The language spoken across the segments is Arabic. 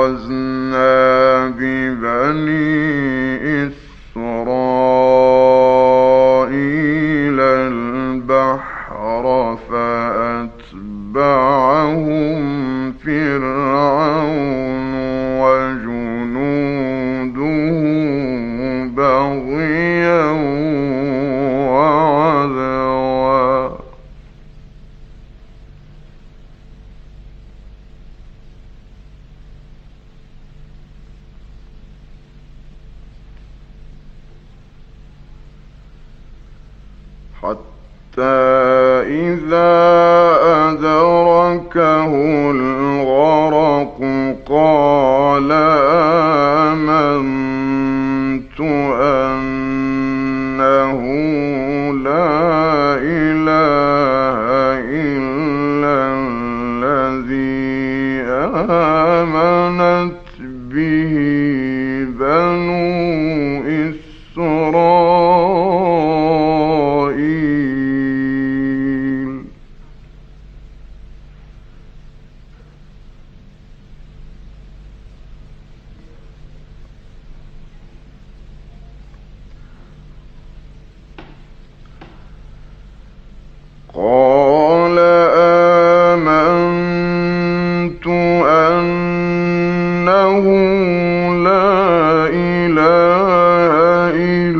وجاوزنا ببني حتى إذا أدركه أنه لا إله إلا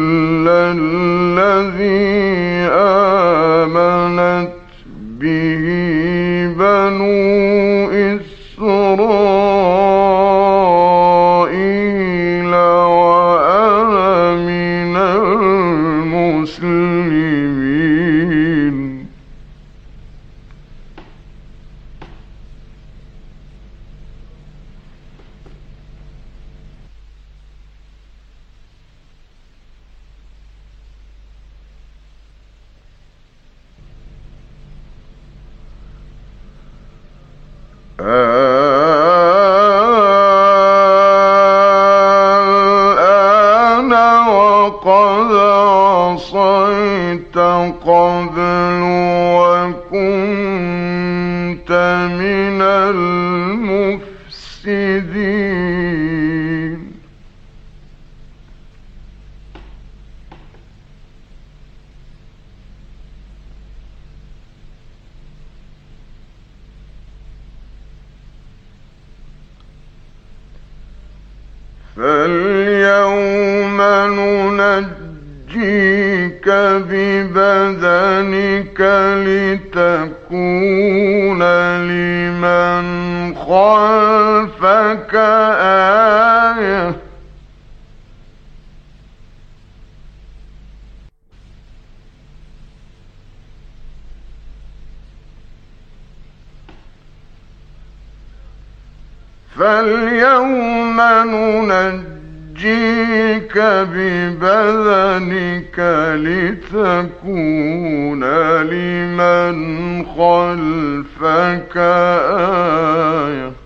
المفسدين خلفك آية. فاليوم ننجيك ببدنك لتكون لمن خلفك آية.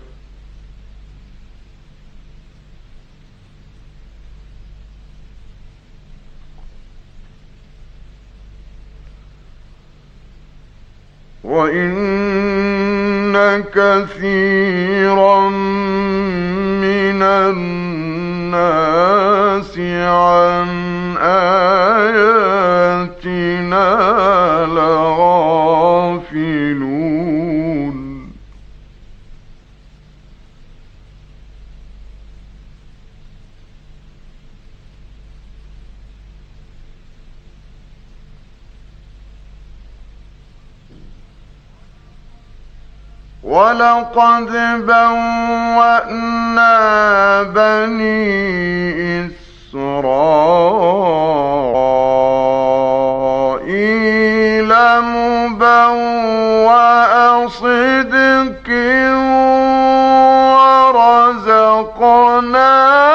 وإن كثيرا من الناس عن ولقد بوأنا بني إسرائيل مبوأ صدق ورزقناه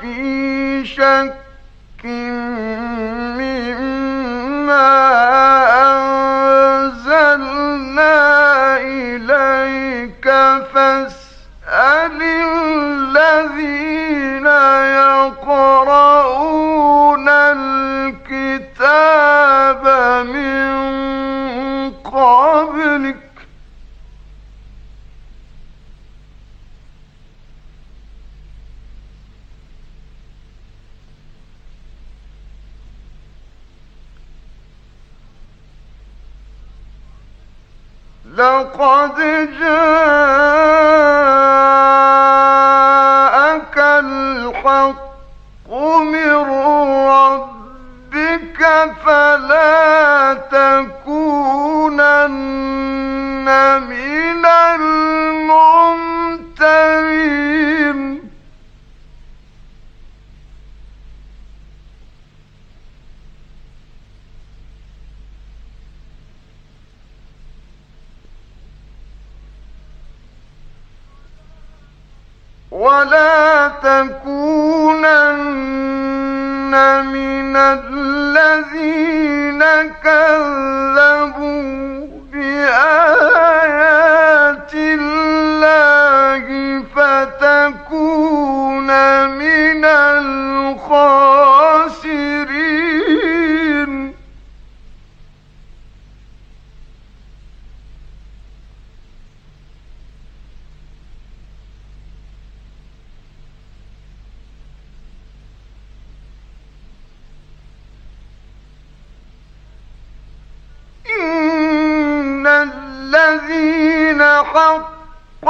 في شك لقد جاء ولا تكونن من الذين كذبوا بآيات الله فتكون من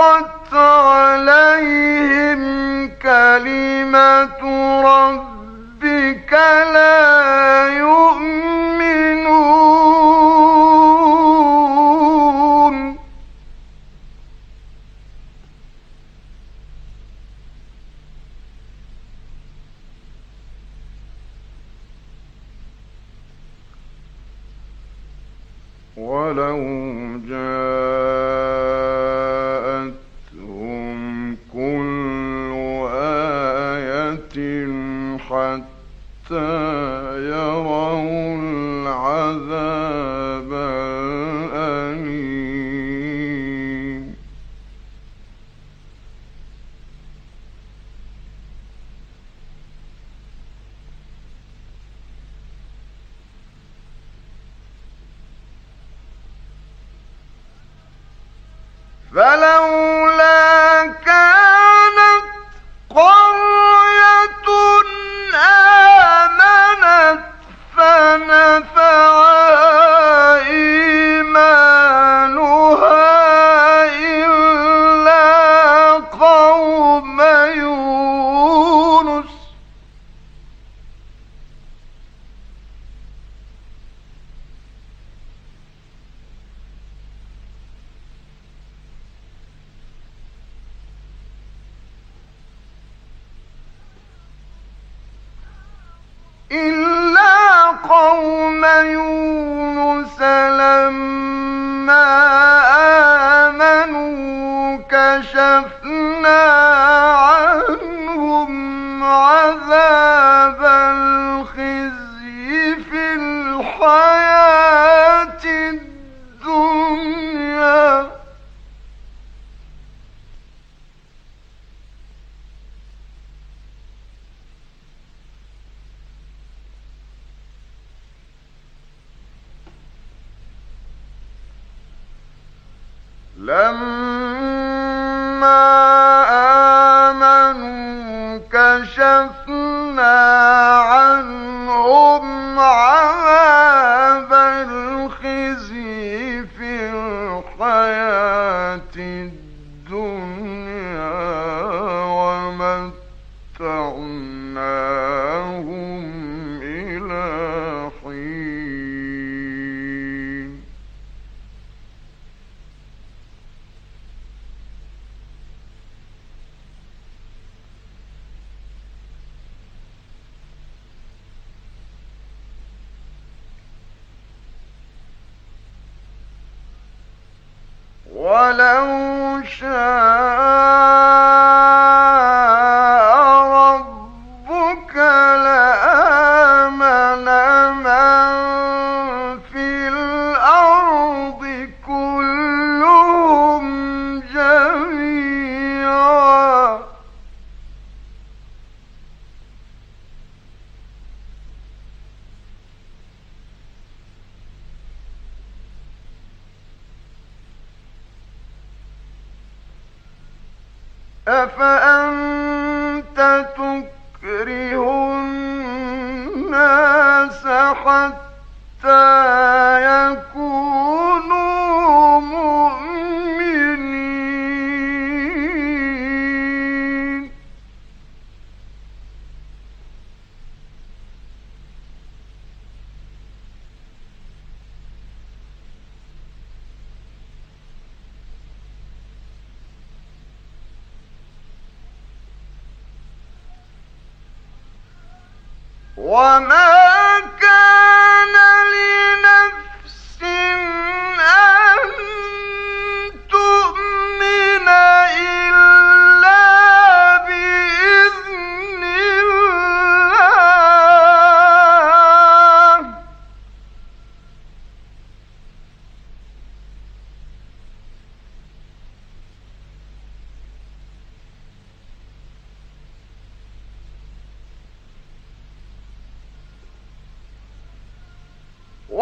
حقت عليهم كلمة حتى يرون يونس لما آمنوا كشفنا لم أفأنت تكره الناس حتى يكون وما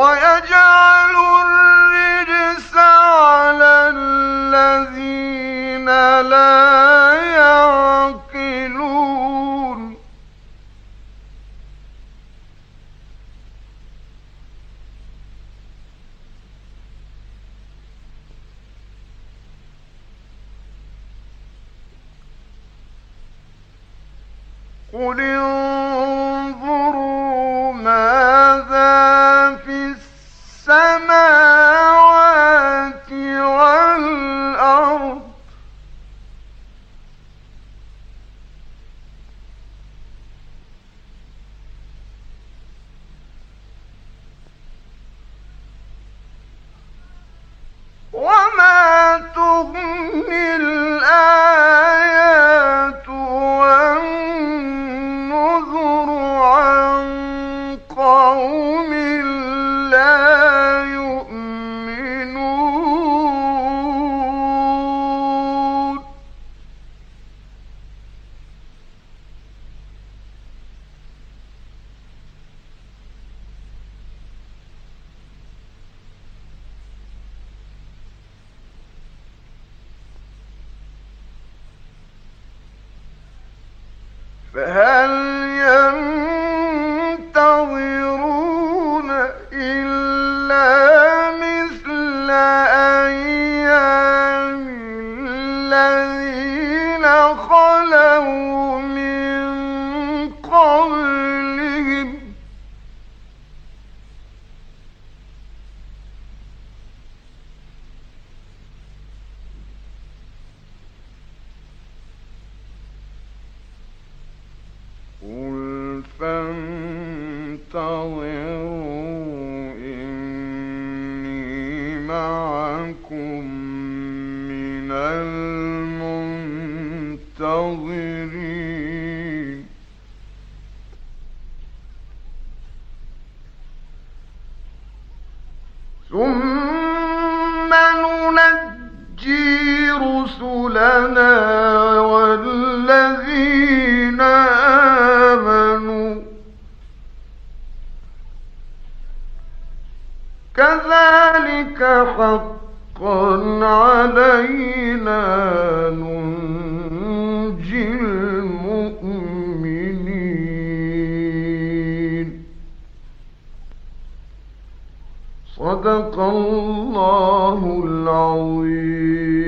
ويجعل الرجس على الذين لا يعقلون. قل فهل انتظروا إني من المنتظرين. ذلك حقا علينا ننجي المؤمنين. صدق الله العظيم.